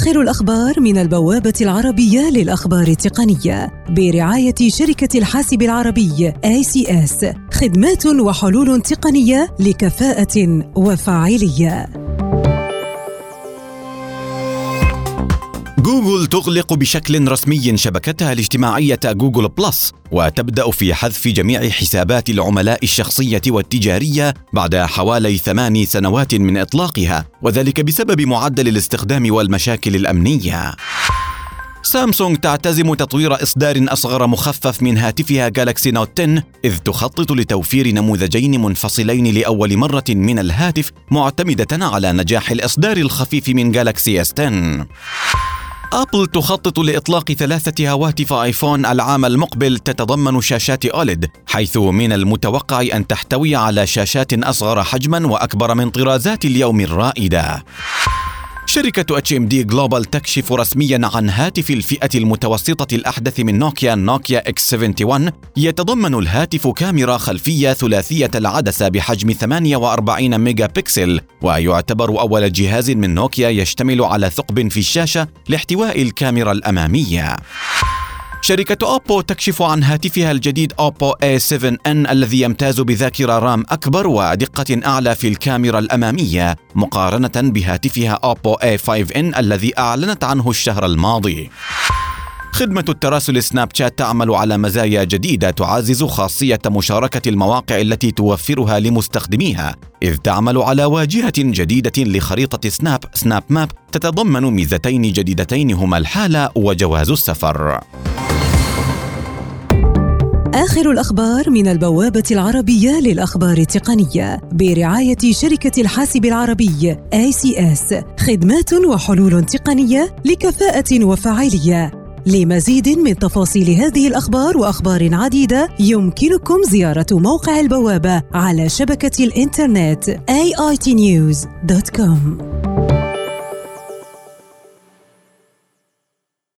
آخر الأخبار من البوابة العربية للأخبار التقنية برعاية شركة الحاسب العربي ACS خدمات وحلول تقنية لكفاءة وفاعلية. جوجل تغلق بشكل رسمي شبكتها الاجتماعية جوجل بلس وتبدأ في حذف جميع حسابات العملاء الشخصية والتجارية بعد حوالي ثمان سنوات من إطلاقها وذلك بسبب معدل الاستخدام والمشاكل الأمنية. سامسونج تعتزم تطوير إصدار أصغر مخفف من هاتفها جالاكسي نوت 10 إذ تخطط لتوفير نموذجين منفصلين لأول مرة من الهاتف معتمدة على نجاح الإصدار الخفيف من جالاكسي اس 10 أبل تخطط لإطلاق ثلاثة هواتف آيفون العام المقبل تتضمن شاشات OLED حيث من المتوقع أن تحتوي على شاشات أصغر حجما وأكبر من طرازات اليوم الرائدة. شركة أتش إم دي جلوبال تكشف رسميا عن هاتف الفئة المتوسطة الأحدث من نوكيا نوكيا إكس 71 يتضمن الهاتف كاميرا خلفية ثلاثية العدسة بحجم 48 ميجا بكسل ويعتبر أول جهاز من نوكيا يشتمل على ثقب في الشاشة لاحتواء الكاميرا الأمامية. شركة أوبو تكشف عن هاتفها الجديد أوبو A7N الذي يمتاز بذاكرة رام أكبر ودقة أعلى في الكاميرا الأمامية مقارنة بهاتفها أوبو A5N الذي أعلنت عنه الشهر الماضي. خدمة التراسل سناب شات تعمل على مزايا جديدة تعزز خاصية مشاركة المواقع التي توفرها لمستخدميها، إذ تعمل على واجهة جديدة لخريطة سناب سناب ماب تتضمن ميزتين جديدتين هما الحالة وجواز السفر. آخر الأخبار من البوابة العربية للأخبار التقنية برعاية شركة الحاسب العربي ACS خدمات وحلول تقنية لكفاءة وفاعلية. لمزيد من تفاصيل هذه الأخبار وأخبار عديدة يمكنكم زيارة موقع البوابة على شبكة الإنترنت aitnews.com